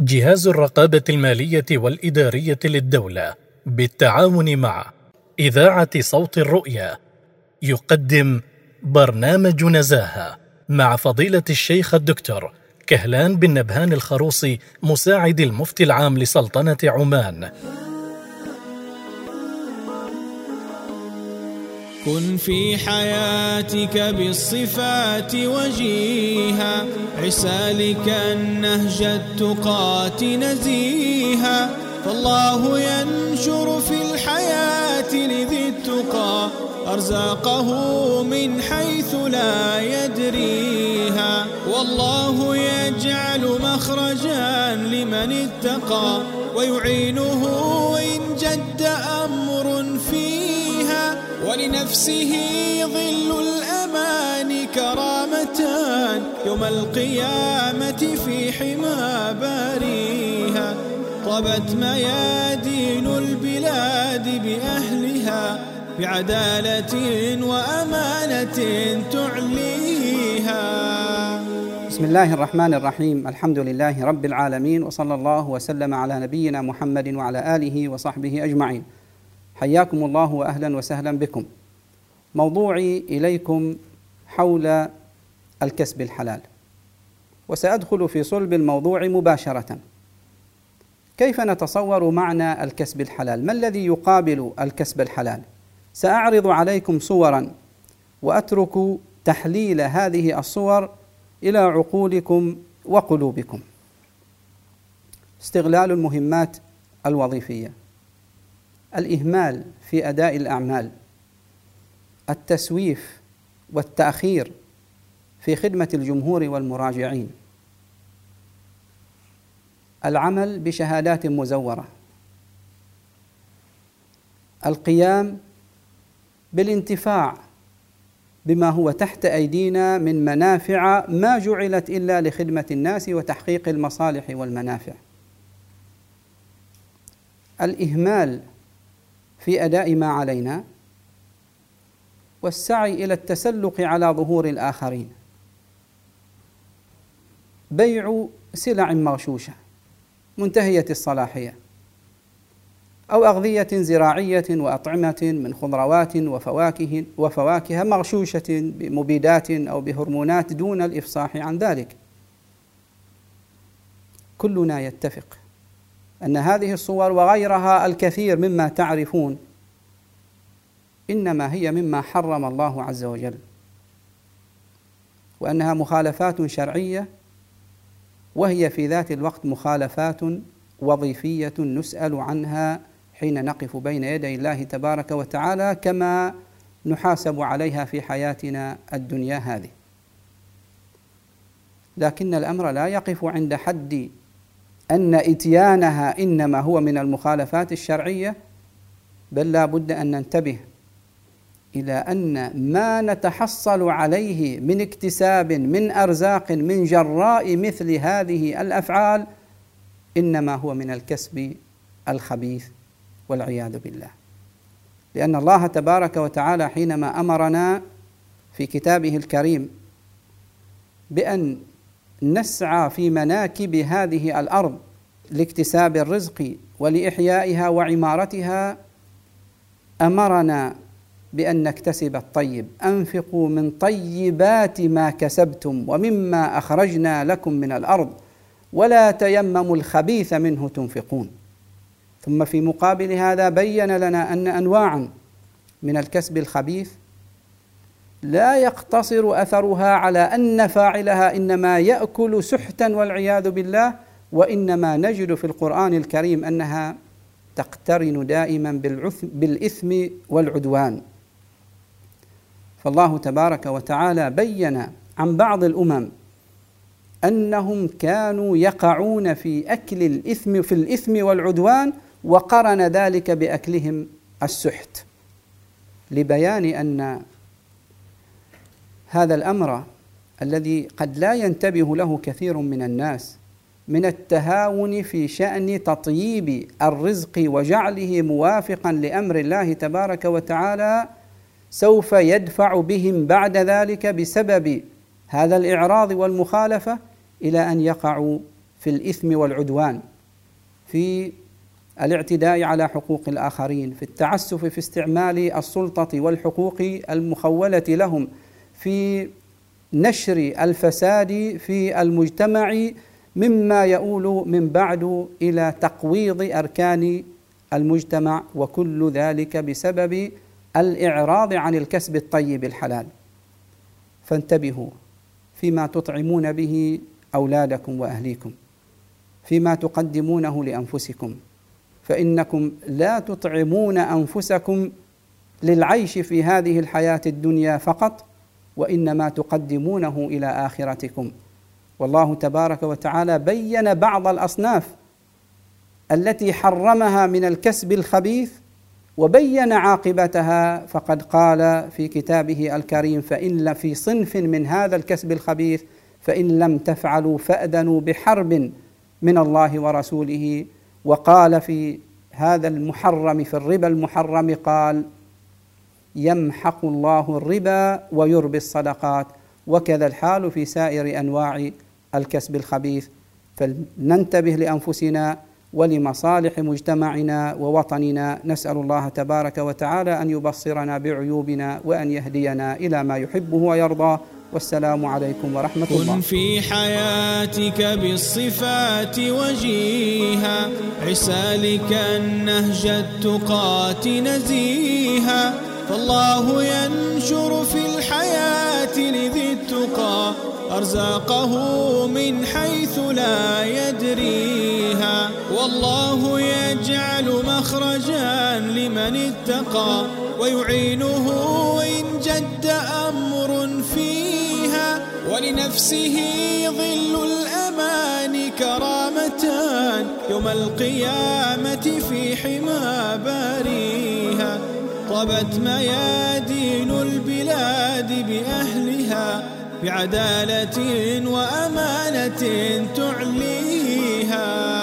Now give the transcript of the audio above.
جهاز الرقابة المالية والإدارية للدولة بالتعاون مع إذاعة صوت الرؤيا يقدم برنامج نزاهة مع فضيلة الشيخ الدكتور كهلان بن نبهان الخروصي مساعد المفتي العام لسلطنة عمان. كن في حياتك بالصفات وجيها. عسالك النهج التقات نزيها. فالله ينشر في الحياة لذي التقى. أرزاقه من حيث لا يدريها. والله يجعل مخرجا لمن اتقى. ويعينه إن جد أمر فيها ولنفسه ظل الأمان كرامتان يوم القيامة في حمى باريها طبت ميادين البلاد بأهلها بعدالة وأمانة تعليها. بسم الله الرحمن الرحيم. الحمد لله رب العالمين وصلى الله وسلم على نبينا محمد وعلى آله وصحبه أجمعين. حياكم الله واهلا وسهلا بكم. موضوعي إليكم حول الكسب الحلال. وسأدخل في صلب الموضوع مباشرة. كيف نتصور معنى الكسب الحلال؟ ما الذي يقابل الكسب الحلال؟ سأعرض عليكم صورا وأترك تحليل هذه الصور إلى عقولكم وقلوبكم. استغلال المهمات الوظيفية الإهمال في أداء الأعمال التسويف والتأخير في خدمة الجمهور والمراجعين العمل بشهادات مزورة القيام بالانتفاع بما هو تحت أيدينا من منافع ما جعلت إلا لخدمة الناس وتحقيق المصالح والمنافع. الإهمال في أداء ما علينا والسعي إلى التسلق على ظهور الآخرين. بيع سلع مغشوشة منتهية الصلاحية أو أغذية زراعية وأطعمة من خضروات وفواكه وفواكه مغشوشة بمبيدات أو بهرمونات دون الإفصاح عن ذلك. كلنا يتفق أن هذه الصور وغيرها الكثير مما تعرفون إنما هي مما حرم الله عز وجل وأنها مخالفات شرعية وهي في ذات الوقت مخالفات وظيفية نسأل عنها حين نقف بين يدي الله تبارك وتعالى كما نحاسب عليها في حياتنا الدنيا هذه. لكن الأمر لا يقف عند حد أن إتيانها إنما هو من المخالفات الشرعية بل لا بد أن ننتبه إلى أن ما نتحصل عليه من اكتساب من أرزاق من جراء مثل هذه الأفعال إنما هو من الكسب الخبيث والعياذ بالله. لأن الله تبارك وتعالى حينما أمرنا في كتابه الكريم بأن نسعى في مناكب هذه الأرض لاكتساب الرزق ولإحيائها وعمارتها أمرنا بأن نكتسب الطيب. أنفقوا من طيبات ما كسبتم ومما أخرجنا لكم من الأرض ولا تيمموا الخبيث منه تنفقون. ثم في مقابل هذا بين لنا أن انواعا من الكسب الخبيث لا يقتصر أثرها على أن فاعلها إنما يأكل سحتا والعياذ بالله وإنما نجد في القرآن الكريم أنها تقترن دائما بالإثم والعدوان. فالله تبارك وتعالى بين عن بعض الأمم أنهم كانوا يقعون في أكل الاثم في الإثم والعدوان وقرن ذلك بأكلهم السحت. لبيان أن هذا الأمر الذي قد لا ينتبه له كثير من الناس من التهاون في شأن تطييب الرزق وجعله موافقا لأمر الله تبارك وتعالى سوف يدفع بهم بعد ذلك بسبب هذا الإعراض والمخالفة إلى أن يقعوا في الإثم والعدوان في الاعتداء على حقوق الآخرين في التعسف في استعمال السلطة والحقوق المخولة لهم. في نشر الفساد في المجتمع مما يؤول من بعد إلى تقويض أركان المجتمع وكل ذلك بسبب الإعراض عن الكسب الطيب الحلال. فانتبهوا فيما تطعمون به أولادكم وأهليكم فيما تقدمونه لأنفسكم فإنكم لا تطعمون أنفسكم للعيش في هذه الحياة الدنيا فقط وإنما تقدمونه إلى آخرتكم. والله تبارك وتعالى بين بعض الأصناف التي حرمها من الكسب الخبيث وبين عاقبتها فقد قال في كتابه الكريم فإن في صنف من هذا الكسب الخبيث فإن لم تفعلوا فأذنوا بحرب من الله ورسوله. وقال في هذا المحرم في الربا المحرم قال يمحق الله الربا ويربي الصدقات. وكذا الحال في سائر أنواع الكسب الخبيث. فلننتبه لأنفسنا ولمصالح مجتمعنا ووطننا. نسأل الله تبارك وتعالى أن يبصرنا بعيوبنا وأن يهدينا إلى ما يحبه ويرضى. والسلام عليكم ورحمة الله. كن في حياتك بالصفات وجيها. عسالك النهج التقات نزيها. فالله ينشر في الحياة لذي التقى أرزاقه من حيث لا يدريها. والله يجعل مخرجا لمن اتقى ويعينه إن جد أمر فيها. ولنفسه ظل الأمان كرامتان يوم القيامة في حمى باريها. طبت ميادين البلاد بأهلها بعدالة وأمانة تعليها.